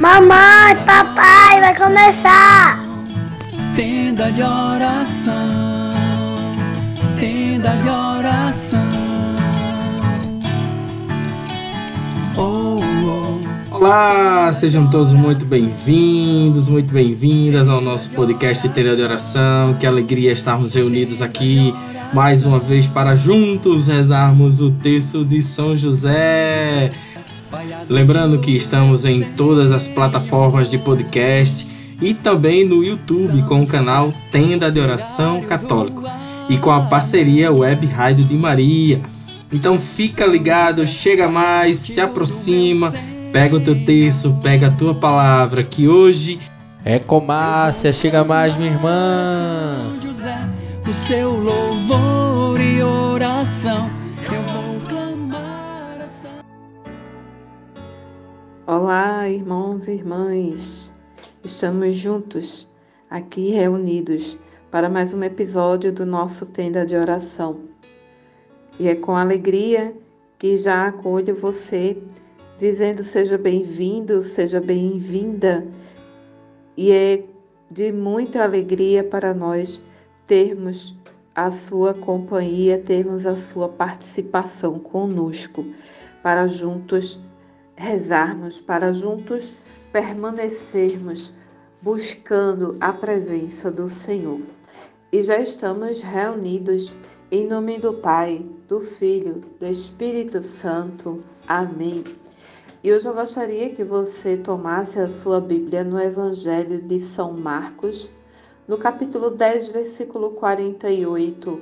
Mamãe, papai, vai começar! Tenda de oração, tenda de oração. Oh, oh. Olá, sejam todos muito bem-vindos, muito bem-vindas ao nosso podcast Tenda de Oração. Que alegria estarmos reunidos aqui mais uma vez para juntos rezarmos o texto de São José. Lembrando que estamos em todas as plataformas de podcast e também no YouTube com o canal Tenda de Oração Católico e com a parceria Web Rádio de Maria. Então fica ligado, chega mais, se aproxima, pega o teu texto, pega a tua palavra, que hoje é com Márcia, chega mais, minha irmã. O seu louvor e oração. Eu vou clamar a São Olá, irmãos e irmãs. Estamos juntos, aqui reunidos, para mais um episódio do nosso Tenda de Oração. E é com alegria que já acolho você, dizendo seja bem-vindo, seja bem-vinda. E é de muita alegria para nós termos a sua companhia, termos a sua participação conosco, para juntos rezarmos, para juntos permanecermos buscando a presença do Senhor. E já estamos reunidos em nome do Pai, do Filho, do Espírito Santo. Amém. E hoje eu gostaria que você tomasse a sua Bíblia no Evangelho de São Marcos, no capítulo 10, versículo 48.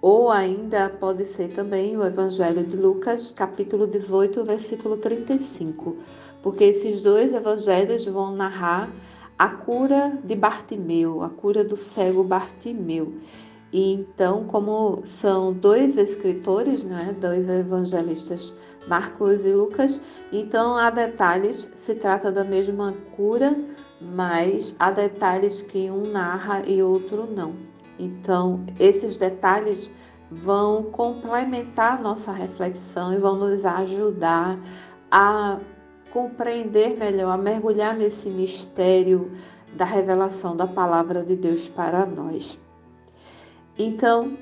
Ou ainda pode ser também o Evangelho de Lucas, capítulo 18, versículo 35, porque esses dois evangelhos vão narrar a cura de Bartimeu, a cura do cego Bartimeu. E então, como são dois escritores, né, dois evangelistas, Marcos e Lucas, então há detalhes, se trata da mesma cura, mas há detalhes que um narra e outro não. Então, esses detalhes vão complementar nossa reflexão e vão nos ajudar a compreender melhor, a mergulhar nesse mistério da revelação da palavra de Deus para nós. Então,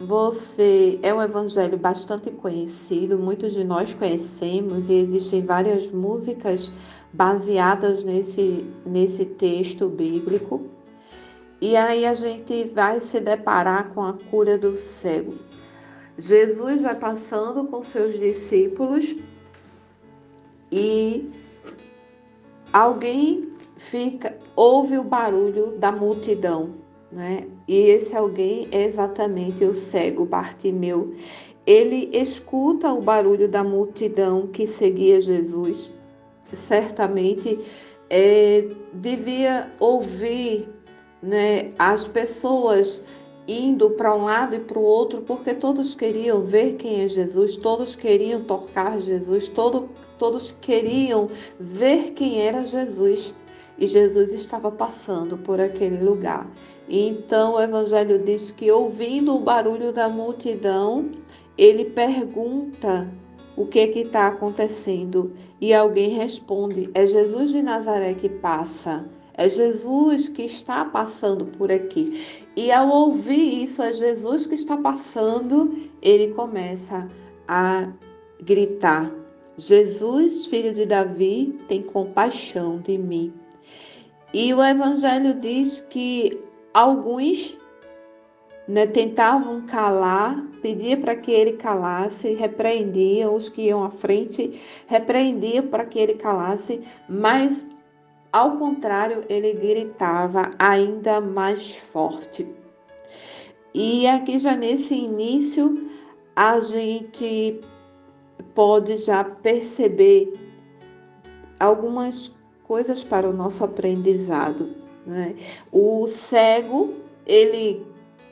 você é um evangelho bastante conhecido, muitos de nós conhecemos e existem várias músicas baseadas nesse, nesse texto bíblico. E aí a gente vai se deparar com a cura do cego. Jesus vai passando com seus discípulos e alguém fica ouve o barulho da multidão, né? E esse alguém é exatamente o cego Bartimeu. Ele escuta o barulho da multidão que seguia Jesus. Certamente é, devia ouvir né, as pessoas indo para um lado e para o outro, porque todos queriam ver quem é Jesus, todos queriam tocar Jesus, todo, todos queriam ver quem era Jesus. E Jesus estava passando por aquele lugar. E então o Evangelho diz que, ouvindo o barulho da multidão, ele pergunta o que que está acontecendo. E alguém responde: É Jesus de Nazaré que passa. É Jesus que está passando por aqui. E ao ouvir isso, é Jesus que está passando, ele começa a gritar: Jesus, filho de Davi, tem compaixão de mim. E o Evangelho diz que alguns né, tentavam calar, pedia para que ele calasse, repreendiam os que iam à frente, repreendiam para que ele calasse, mas ao contrário, ele gritava ainda mais forte. E aqui já nesse início a gente pode já perceber algumas coisas para o nosso aprendizado. Né? O cego, ele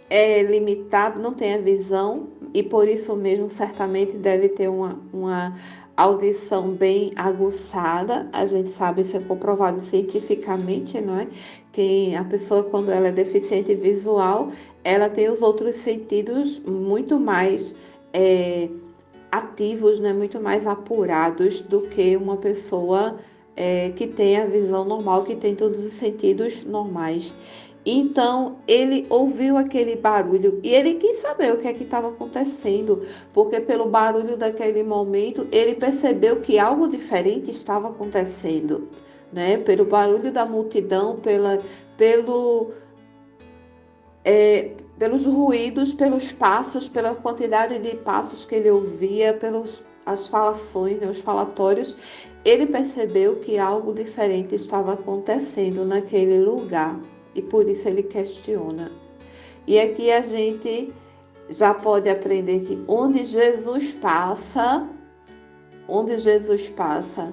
é limitado, não tem a visão e por isso mesmo certamente deve ter uma, uma audição bem aguçada, a gente sabe isso é comprovado cientificamente, não é? Que a pessoa quando ela é deficiente visual, ela tem os outros sentidos muito mais é, ativos, né? Muito mais apurados do que uma pessoa é, que tem a visão normal, que tem todos os sentidos normais. Então ele ouviu aquele barulho e ele quis saber o que é que estava acontecendo, porque pelo barulho daquele momento ele percebeu que algo diferente estava acontecendo, né? Pelo barulho da multidão, pela, pelo é, pelos ruídos, pelos passos, pela quantidade de passos que ele ouvia, pelos as falações, né, os falatórios, ele percebeu que algo diferente estava acontecendo naquele lugar e por isso ele questiona. E aqui a gente já pode aprender que onde Jesus passa, onde Jesus passa,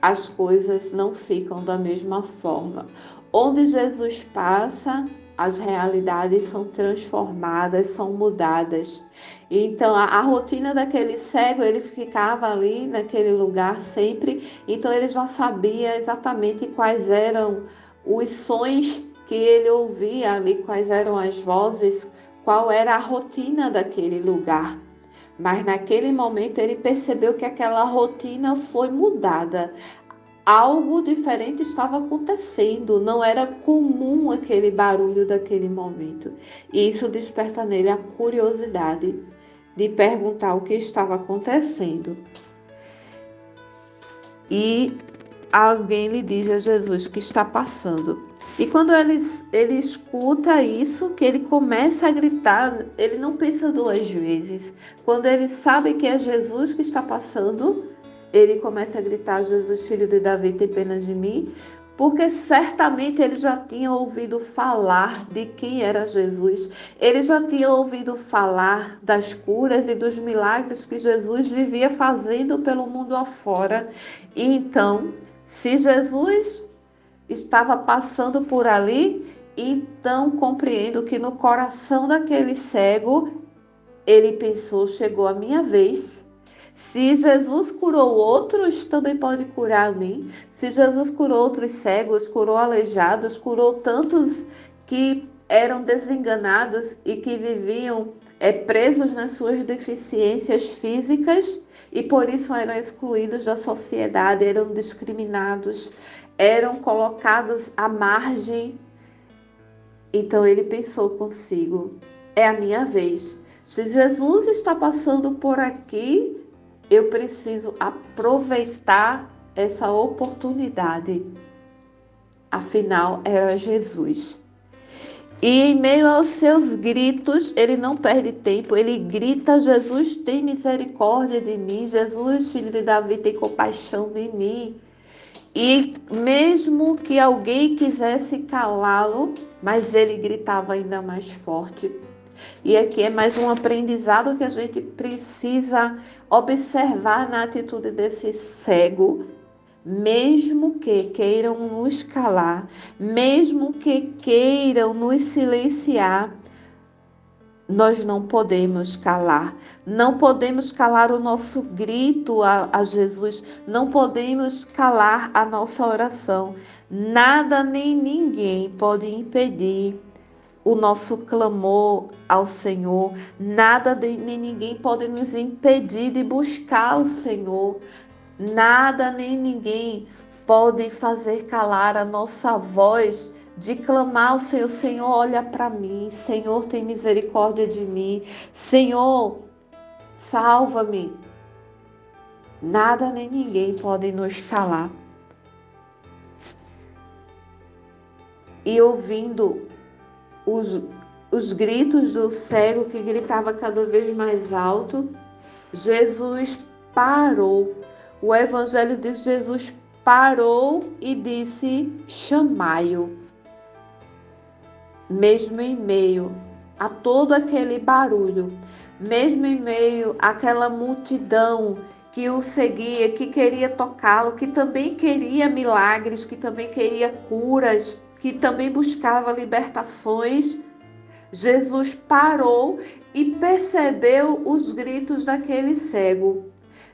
as coisas não ficam da mesma forma. Onde Jesus passa, as realidades são transformadas, são mudadas. Então, a, a, rotina daquele cego, ele ficava ali naquele lugar sempre, então ele já sabia exatamente quais eram os sons que ele ouvia ali, quais eram as vozes, qual era a rotina daquele lugar. Mas naquele momento ele percebeu que aquela rotina foi mudada. Algo diferente estava acontecendo, não era comum aquele barulho daquele momento. E isso desperta nele a curiosidade de perguntar o que estava acontecendo. E alguém lhe diz a Jesus que está passando. E quando ele, ele escuta isso, que ele começa a gritar, ele não pensa duas vezes. Quando ele sabe que é Jesus que está passando, ele começa a gritar: Jesus, filho de Davi, tem pena de mim. Porque certamente ele já tinha ouvido falar de quem era Jesus, ele já tinha ouvido falar das curas e dos milagres que Jesus vivia fazendo pelo mundo afora. E então, se Jesus estava passando por ali, então compreendo que no coração daquele cego, ele pensou: chegou a minha vez. Se Jesus curou outros, também pode curar a mim. Se Jesus curou outros cegos, curou aleijados, curou tantos que eram desenganados e que viviam é, presos nas suas deficiências físicas e por isso eram excluídos da sociedade, eram discriminados, eram colocados à margem. Então ele pensou consigo: é a minha vez. Se Jesus está passando por aqui, eu preciso aproveitar essa oportunidade. Afinal, era Jesus. E em meio aos seus gritos, ele não perde tempo, ele grita: Jesus, tem misericórdia de mim, Jesus, filho de Davi, tem compaixão de mim. E mesmo que alguém quisesse calá-lo, mas ele gritava ainda mais forte. E aqui é mais um aprendizado que a gente precisa observar na atitude desse cego, mesmo que queiram nos calar, mesmo que queiram nos silenciar, nós não podemos calar, não podemos calar o nosso grito a, a, Jesus, não podemos calar a nossa oração. Nada nem ninguém pode impedir o nosso clamor ao Senhor, nada nem ninguém pode nos impedir de buscar o Senhor, nada nem ninguém pode fazer calar a nossa voz de clamar ao Senhor, Senhor, olha para mim, Senhor, tem misericórdia de mim, Senhor, salva-me. Nada nem ninguém pode nos calar. E ouvindo os, os gritos do cego que gritava cada vez mais alto, Jesus parou. O Evangelho de Jesus parou e disse: Chamai-o mesmo em meio a todo aquele barulho, mesmo em meio àquela multidão que o seguia, que queria tocá-lo, que também queria milagres, que também queria curas, que também buscava libertações, Jesus parou e percebeu os gritos daquele cego.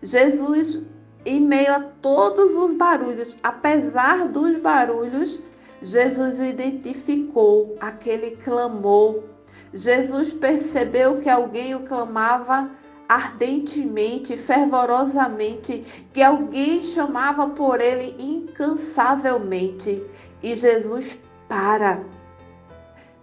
Jesus, em meio a todos os barulhos, apesar dos barulhos, Jesus identificou aquele clamor. Jesus percebeu que alguém o clamava ardentemente, fervorosamente, que alguém chamava por ele incansavelmente. E Jesus para.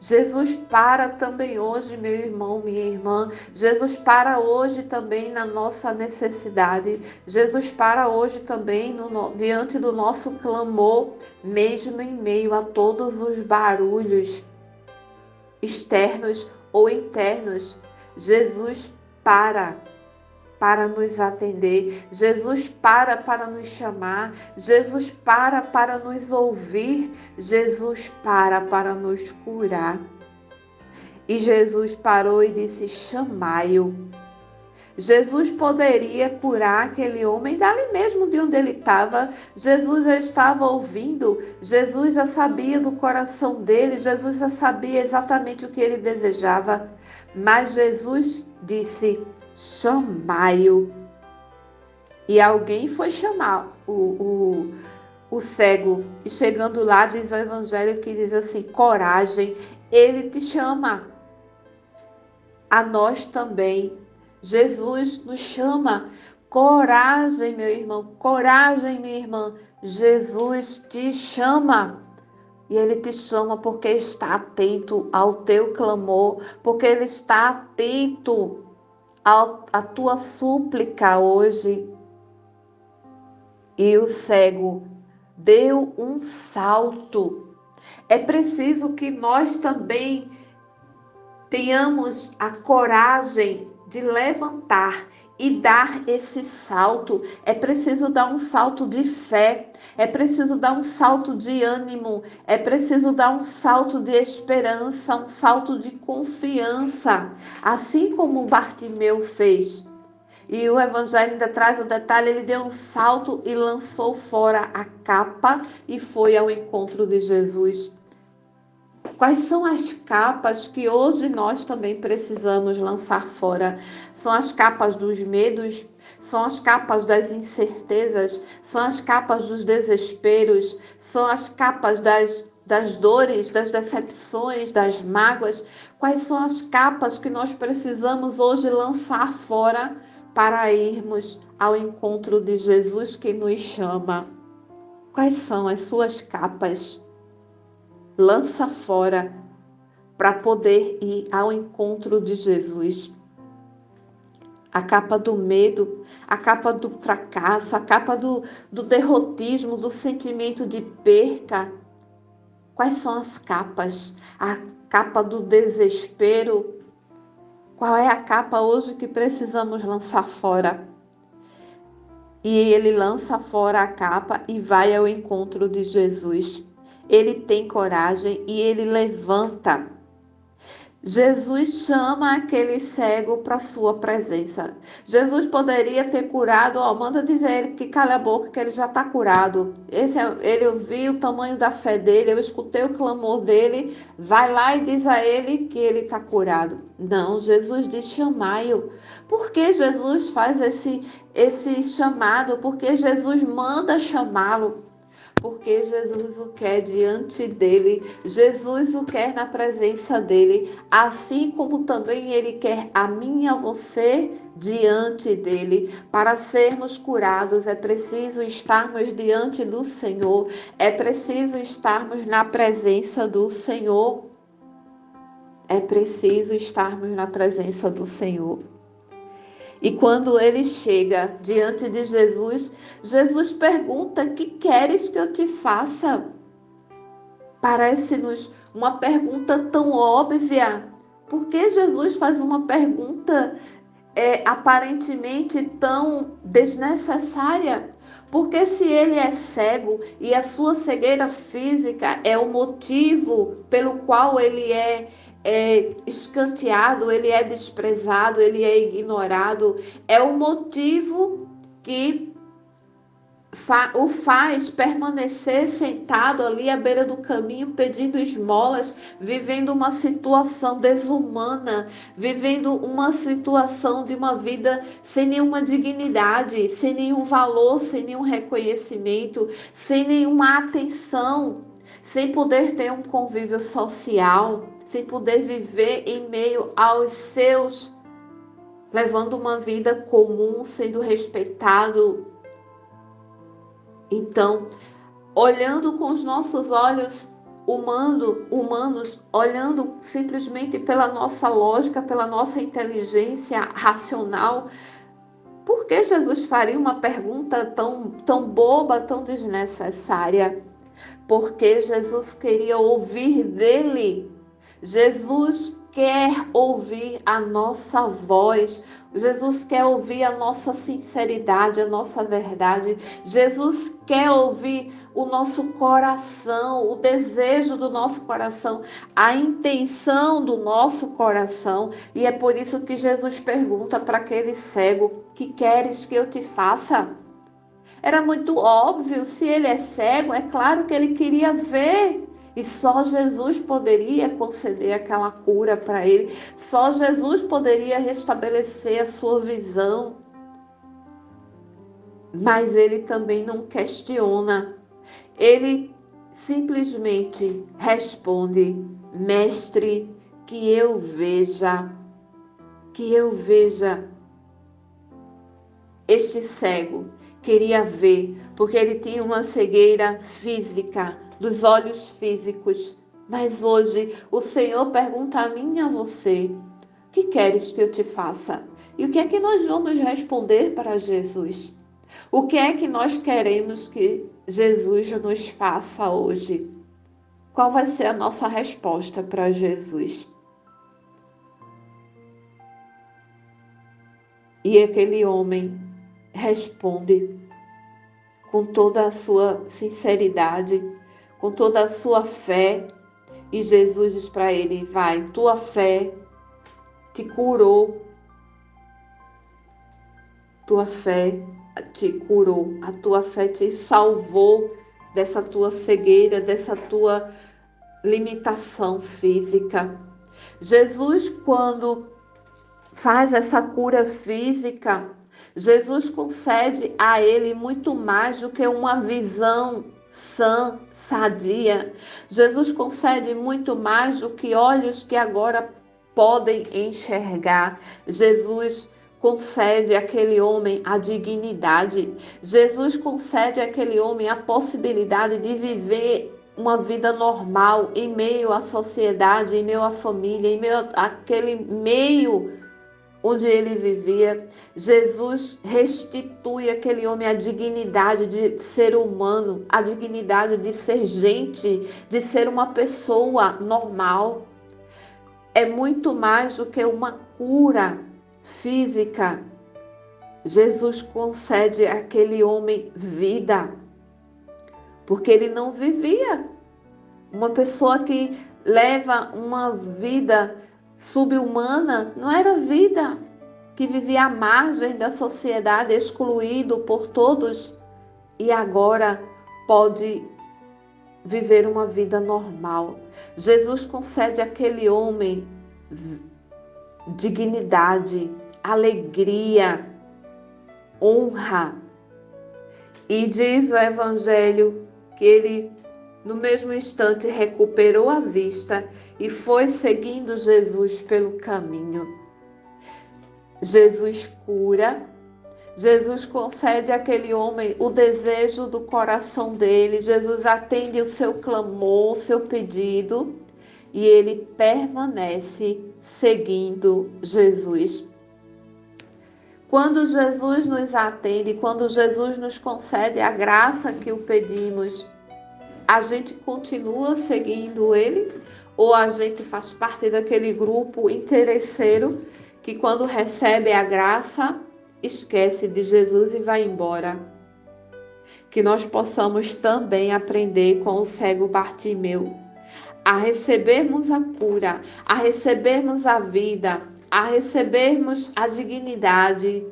Jesus para também hoje, meu irmão, minha irmã. Jesus para hoje também na nossa necessidade. Jesus para hoje também no, diante do nosso clamor, mesmo em meio a todos os barulhos externos ou internos. Jesus para para nos atender, Jesus para para nos chamar, Jesus para para nos ouvir, Jesus para para nos curar. E Jesus parou e disse: Chamai-o. Jesus poderia curar aquele homem dali mesmo de onde ele estava. Jesus já estava ouvindo, Jesus já sabia do coração dele, Jesus já sabia exatamente o que ele desejava. Mas Jesus disse: chamai-o. E alguém foi chamar o, o, o cego. E chegando lá, diz o Evangelho que diz assim: coragem, ele te chama. A nós também. Jesus nos chama. Coragem, meu irmão, coragem, minha irmã. Jesus te chama. E ele te chama porque está atento ao teu clamor, porque ele está atento a tua súplica hoje. E o cego deu um salto. É preciso que nós também tenhamos a coragem de levantar e dar esse salto. É preciso dar um salto de fé, é preciso dar um salto de ânimo, é preciso dar um salto de esperança, um salto de confiança, assim como Bartimeu fez. E o Evangelho ainda traz o detalhe: ele deu um salto e lançou fora a capa e foi ao encontro de Jesus. Quais são as capas que hoje nós também precisamos lançar fora? São as capas dos medos, são as capas das incertezas, são as capas dos desesperos, são as capas das, das dores, das decepções, das mágoas. Quais são as capas que nós precisamos hoje lançar fora para irmos ao encontro de Jesus que nos chama? Quais são as suas capas? Lança fora para poder ir ao encontro de Jesus. A capa do medo, a capa do fracasso, a capa do, do derrotismo, do sentimento de perca. Quais são as capas? A capa do desespero. Qual é a capa hoje que precisamos lançar fora? E ele lança fora a capa e vai ao encontro de Jesus ele tem coragem e ele levanta. Jesus chama aquele cego para sua presença. Jesus poderia ter curado, ó, manda dizer ele que cala a boca, que ele já está curado. Esse, é, ele eu vi o tamanho da fé dele, eu escutei o clamor dele. Vai lá e diz a ele que ele está curado. Não, Jesus diz chamai-o. Por que Jesus faz esse, esse chamado? Porque Jesus manda chamá-lo porque Jesus o quer diante dele, Jesus o quer na presença dele, assim como também ele quer a mim e a você diante dele. Para sermos curados é preciso estarmos diante do Senhor, é preciso estarmos na presença do Senhor. É preciso estarmos na presença do Senhor. E quando ele chega diante de Jesus, Jesus pergunta: Que queres que eu te faça? Parece-nos uma pergunta tão óbvia. Por que Jesus faz uma pergunta é, aparentemente tão desnecessária? Porque se ele é cego e a sua cegueira física é o motivo pelo qual ele é é escanteado, ele é desprezado, ele é ignorado, é o motivo que o faz permanecer sentado ali à beira do caminho pedindo esmolas, vivendo uma situação desumana, vivendo uma situação de uma vida sem nenhuma dignidade, sem nenhum valor, sem nenhum reconhecimento, sem nenhuma atenção, sem poder ter um convívio social, sem poder viver em meio aos seus levando uma vida comum, sendo respeitado então, olhando com os nossos olhos humano, humanos, olhando simplesmente pela nossa lógica, pela nossa inteligência racional, por que Jesus faria uma pergunta tão, tão boba, tão desnecessária? Porque Jesus queria ouvir dele. Jesus quer ouvir a nossa voz, Jesus quer ouvir a nossa sinceridade, a nossa verdade. Jesus quer ouvir o nosso coração, o desejo do nosso coração, a intenção do nosso coração. E é por isso que Jesus pergunta para aquele cego: Que queres que eu te faça? Era muito óbvio, se ele é cego, é claro que ele queria ver. E só Jesus poderia conceder aquela cura para ele, só Jesus poderia restabelecer a sua visão. Mas ele também não questiona, ele simplesmente responde: Mestre, que eu veja, que eu veja. Este cego queria ver, porque ele tinha uma cegueira física, dos olhos físicos. Mas hoje o Senhor pergunta a mim e a você: o que queres que eu te faça? E o que é que nós vamos responder para Jesus? O que é que nós queremos que Jesus nos faça hoje? Qual vai ser a nossa resposta para Jesus? E aquele homem responde com toda a sua sinceridade, com toda a sua fé. E Jesus diz para ele: Vai, tua fé te curou. Tua fé te curou, a tua fé te salvou dessa tua cegueira, dessa tua limitação física. Jesus, quando faz essa cura física, Jesus concede a ele muito mais do que uma visão sã, sadia. Jesus concede muito mais do que olhos que agora podem enxergar. Jesus concede àquele homem a dignidade. Jesus concede àquele homem a possibilidade de viver uma vida normal em meio à sociedade, em meio à família, em meio àquele meio onde ele vivia, Jesus restitui aquele homem a dignidade de ser humano, a dignidade de ser gente, de ser uma pessoa normal. É muito mais do que uma cura física. Jesus concede àquele homem vida, porque ele não vivia. Uma pessoa que leva uma vida subhumana não era vida, que vivia à margem da sociedade, excluído por todos e agora pode viver uma vida normal. Jesus concede àquele homem dignidade, alegria, honra. E diz o Evangelho que ele, no mesmo instante, recuperou a vista e foi seguindo Jesus pelo caminho. Jesus cura, Jesus concede àquele homem o desejo do coração dele, Jesus atende o seu clamor, o seu pedido e ele permanece seguindo Jesus. Quando Jesus nos atende, quando Jesus nos concede a graça que o pedimos, a gente continua seguindo ele ou a gente faz parte daquele grupo interesseiro que quando recebe a graça esquece de Jesus e vai embora. Que nós possamos também aprender com o cego Bartimeu a recebermos a cura, a recebermos a vida, a recebermos a dignidade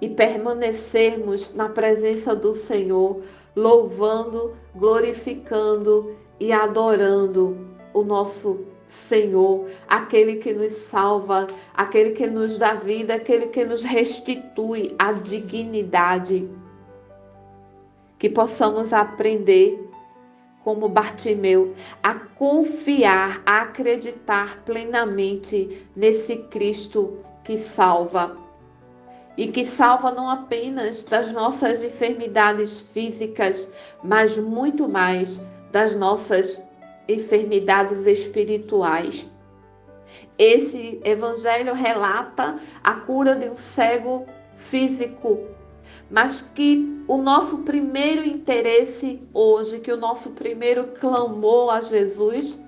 e permanecermos na presença do Senhor, louvando, glorificando e adorando o nosso Senhor, aquele que nos salva, aquele que nos dá vida, aquele que nos restitui a dignidade. Que possamos aprender, como Bartimeu, a confiar, a acreditar plenamente nesse Cristo que salva. E que salva não apenas das nossas enfermidades físicas, mas muito mais das nossas enfermidades espirituais. Esse evangelho relata a cura de um cego físico, mas que o nosso primeiro interesse hoje, que o nosso primeiro clamor a Jesus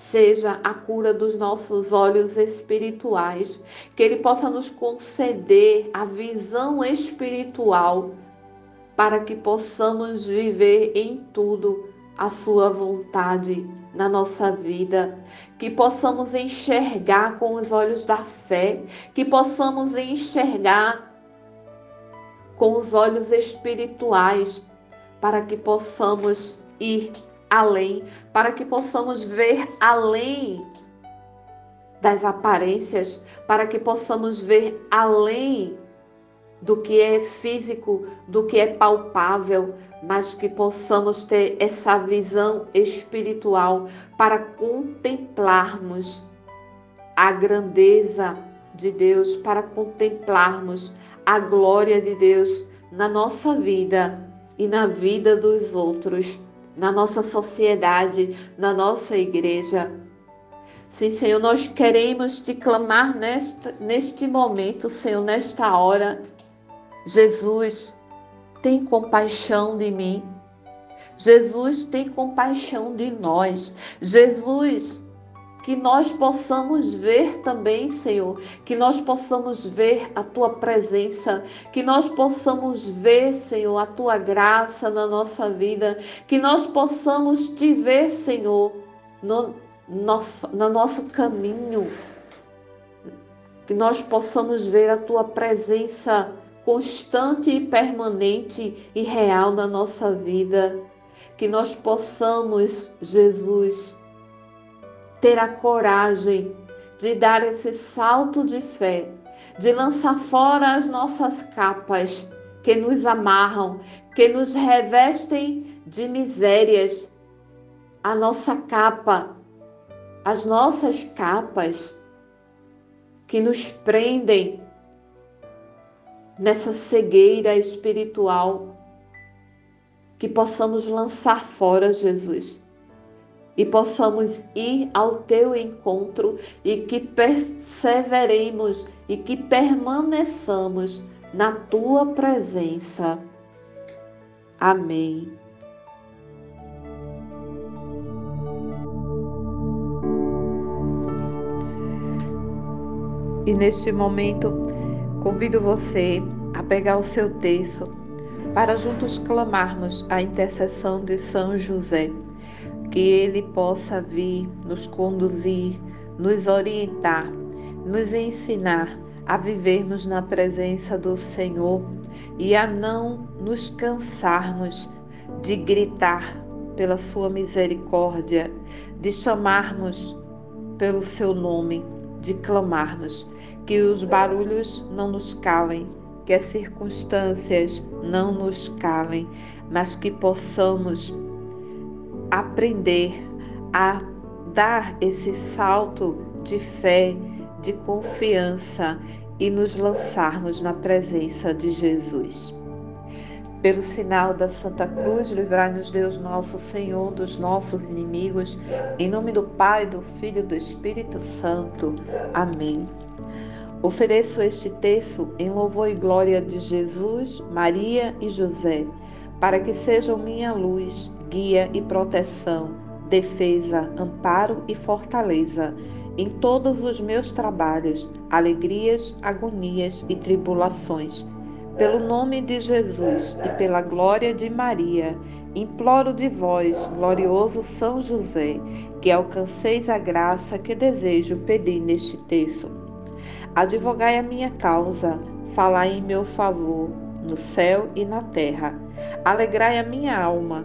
seja a cura dos nossos olhos espirituais, que ele possa nos conceder a visão espiritual para que possamos viver em tudo a sua vontade na nossa vida, que possamos enxergar com os olhos da fé, que possamos enxergar com os olhos espirituais, para que possamos ir além, para que possamos ver além das aparências, para que possamos ver além do que é físico, do que é palpável, mas que possamos ter essa visão espiritual para contemplarmos a grandeza de Deus, para contemplarmos a glória de Deus na nossa vida e na vida dos outros, na nossa sociedade, na nossa igreja. Sim, Senhor, nós queremos te clamar neste, neste momento, Senhor, nesta hora. Jesus, tem compaixão de mim. Jesus tem compaixão de nós. Jesus, que nós possamos ver também, Senhor, que nós possamos ver a tua presença, que nós possamos ver, Senhor, a tua graça na nossa vida, que nós possamos te ver, Senhor, no nosso, no nosso caminho, que nós possamos ver a tua presença constante e permanente e real na nossa vida. Que nós possamos, Jesus, ter a coragem de dar esse salto de fé, de lançar fora as nossas capas que nos amarram, que nos revestem de misérias. A nossa capa, as nossas capas que nos prendem nessa cegueira espiritual, que possamos lançar fora, Jesus, e possamos ir ao teu encontro e que perseveremos e que permaneçamos na tua presença. Amém. E neste momento, Convido você a pegar o seu texto para juntos clamarmos a intercessão de São José, que ele possa vir nos conduzir, nos orientar, nos ensinar a vivermos na presença do Senhor e a não nos cansarmos de gritar pela sua misericórdia, de chamarmos pelo seu nome, de clamarmos que os barulhos não nos calem, que as circunstâncias não nos calem, mas que possamos aprender a dar esse salto de fé, de confiança e nos lançarmos na presença de Jesus. Pelo sinal da Santa Cruz, livrai-nos Deus nosso Senhor dos nossos inimigos, em nome do Pai, do Filho e do Espírito Santo. Amém. Ofereço este texto em louvor e glória de Jesus, Maria e José, para que sejam minha luz, guia e proteção, defesa, amparo e fortaleza em todos os meus trabalhos, alegrias, agonias e tribulações. Pelo nome de Jesus e pela glória de Maria, imploro de vós, glorioso São José, que alcanceis a graça que desejo pedir neste texto Advogai a minha causa, falai em meu favor, no céu e na terra. Alegrai a minha alma,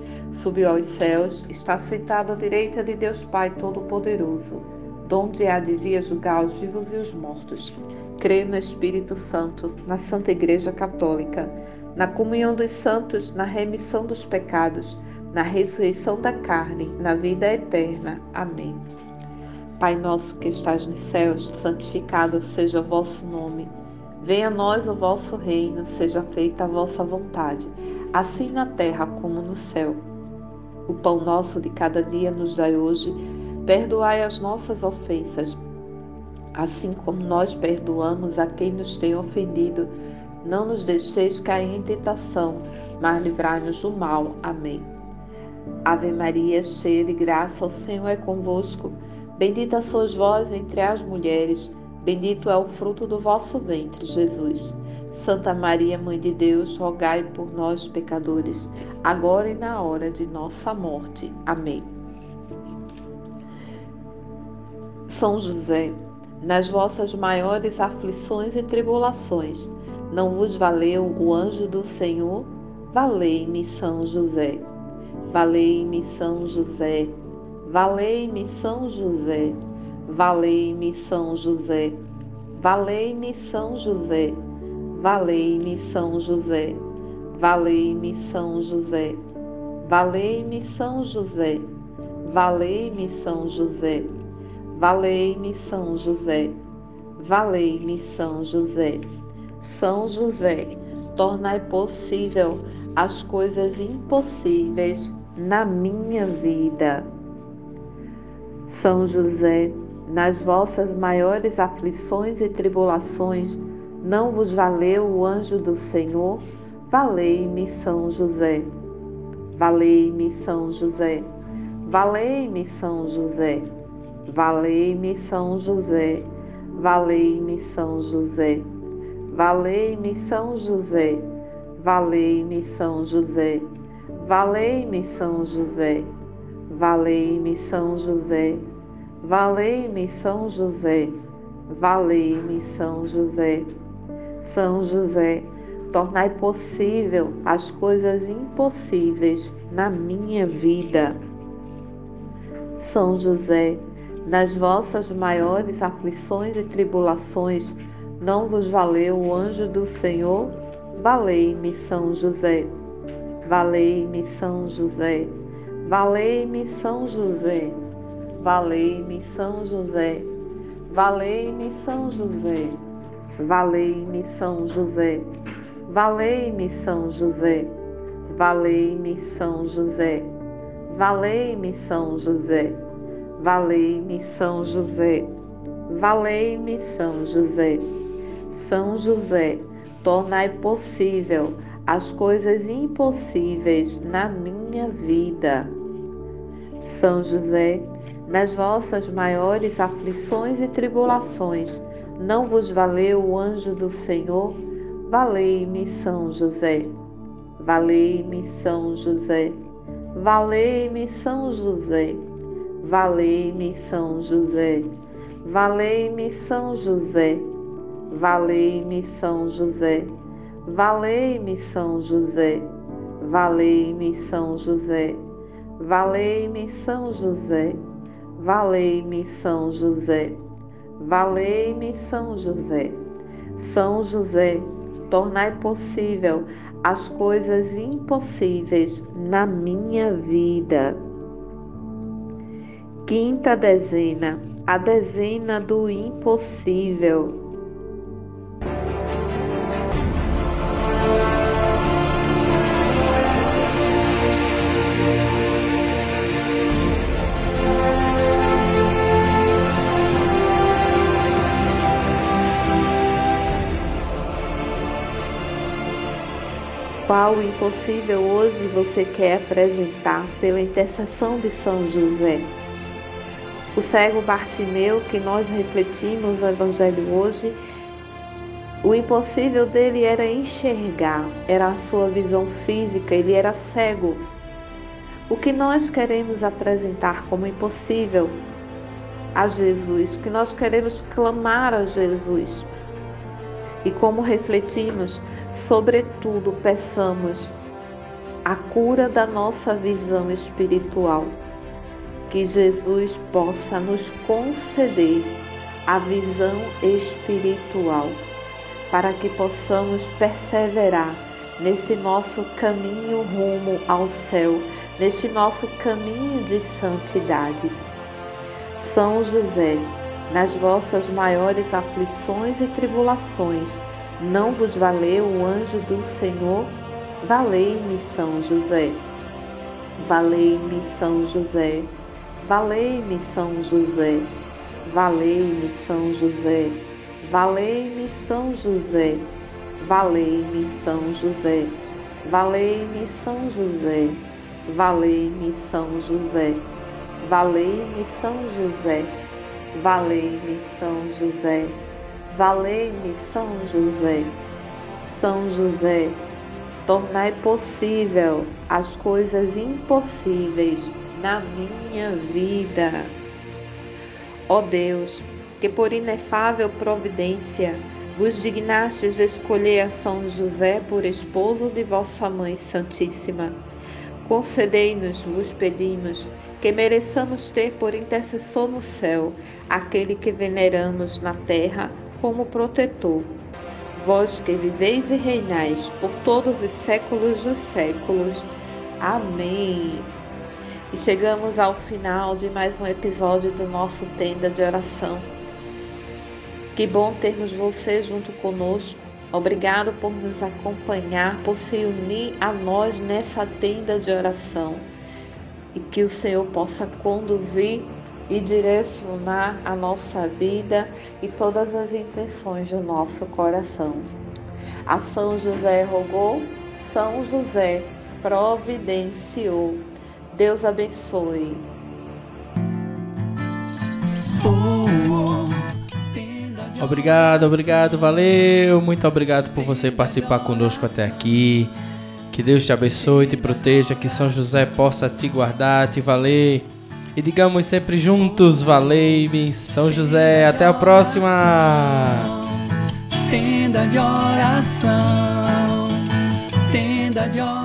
subiu aos céus, está sentado à direita de Deus Pai Todo-Poderoso, donde há de vir julgar os vivos e os mortos. Creio no Espírito Santo, na Santa Igreja Católica, na comunhão dos santos, na remissão dos pecados, na ressurreição da carne, na vida eterna. Amém. Pai nosso que estás nos céus, santificado seja o vosso nome. Venha a nós o vosso reino, seja feita a vossa vontade, assim na terra como no céu. O pão nosso de cada dia nos dai hoje, perdoai as nossas ofensas, assim como nós perdoamos a quem nos tem ofendido não nos deixeis cair em tentação, mas livrai-nos do mal. Amém. Ave Maria, cheia de graça, o Senhor é convosco. Bendita sois vós entre as mulheres, bendito é o fruto do vosso ventre, Jesus. Santa Maria, Mãe de Deus, rogai por nós, pecadores, agora e na hora de nossa morte. Amém. São José, nas vossas maiores aflições e tribulações, não vos valeu o anjo do Senhor? Valei-me São José. Valei-me São José. Valei-me São José. Valei-me São José. Valei-me São José. Valei-me São José. Valei-me São José. Valei-me São José. Valei-me São José. Valei-me São José. Valei-me São José. São José, tornai possível as coisas impossíveis na minha vida. São José, nas vossas maiores aflições e tribulações, não vos valeu o anjo do Senhor? Valei-me, São José. Valei-me, São José. Valei-me, São José. Valei-me, São José. Valei-me, São José. Valei-me São José, valei-me São José, valei-me São José, valei-me São José, valei-me São José, valei-me São José. São José, tornai possível as coisas impossíveis na minha vida. São José, nas vossas maiores aflições e tribulações, não vos valeu o anjo do Senhor? Valei-me, São José. Valei-me, São José. Valei-me, São José. Valei-me, São José. Valei-me, São José. Valei-me, São José. Valei-me, São José. Valei-me, São José. Valei-me, São José. Valei-me, São José. Valei-me, São José. São José, tornai possível as coisas impossíveis na minha vida. São José, nas vossas maiores aflições e tribulações, não vos valeu o anjo do Senhor? Valei-me, São José. Valei-me, São José. Valei-me, São José. Valei-me, São José. Valei-me, São José. Valei-me São José, valei-me São José, valei-me São José, valei-me São José, valei-me São José, valei-me São José. São José, tornai possível as coisas impossíveis na minha vida. Quinta dezena, a dezena do impossível. Qual qual impossível hoje você quer apresentar pela intercessão de São José. O cego Bartimeu, que nós refletimos no Evangelho hoje, o impossível dele era enxergar, era a sua visão física, ele era cego. O que nós queremos apresentar como impossível a Jesus, que nós queremos clamar a Jesus. E como refletimos, sobretudo peçamos a cura da nossa visão espiritual que Jesus possa nos conceder a visão espiritual, para que possamos perseverar nesse nosso caminho rumo ao céu, neste nosso caminho de santidade. São José, nas vossas maiores aflições e tribulações, não vos valeu o anjo do Senhor? Valei-me, São José. Valei-me, São José. Valei-me, São José. Valei-me, São José. Valei-me, São José. Valei-me, São José. Valei-me, São José. Valei-me, São José. Valei-me, São José. Valei-me, São José. Valei-me, São José. São José, tornai possível as coisas impossíveis na minha vida. Ó Deus, que por inefável providência vos dignastes escolher a São José por esposo de vossa Mãe Santíssima, concedei-nos, vos pedimos, que mereçamos ter por intercessor no céu aquele que veneramos na terra como protetor. Vós que viveis e reinais por todos os séculos dos séculos. Amém. E chegamos ao final de mais um episódio do nosso Tenda de Oração. Que bom termos você junto conosco. Obrigado por nos acompanhar, por se unir a nós nessa tenda de oração. E que o Senhor possa conduzir e direcionar a nossa vida e todas as intenções do nosso coração. A São José rogou, São José providenciou. Deus abençoe. Obrigado, obrigado, valeu. Muito obrigado por você participar conosco até aqui. Que Deus te abençoe, te proteja, que São José possa te guardar, te valer. E digamos sempre juntos, valei-me, São José. Até a próxima. Tenda de oração, tenda de oração.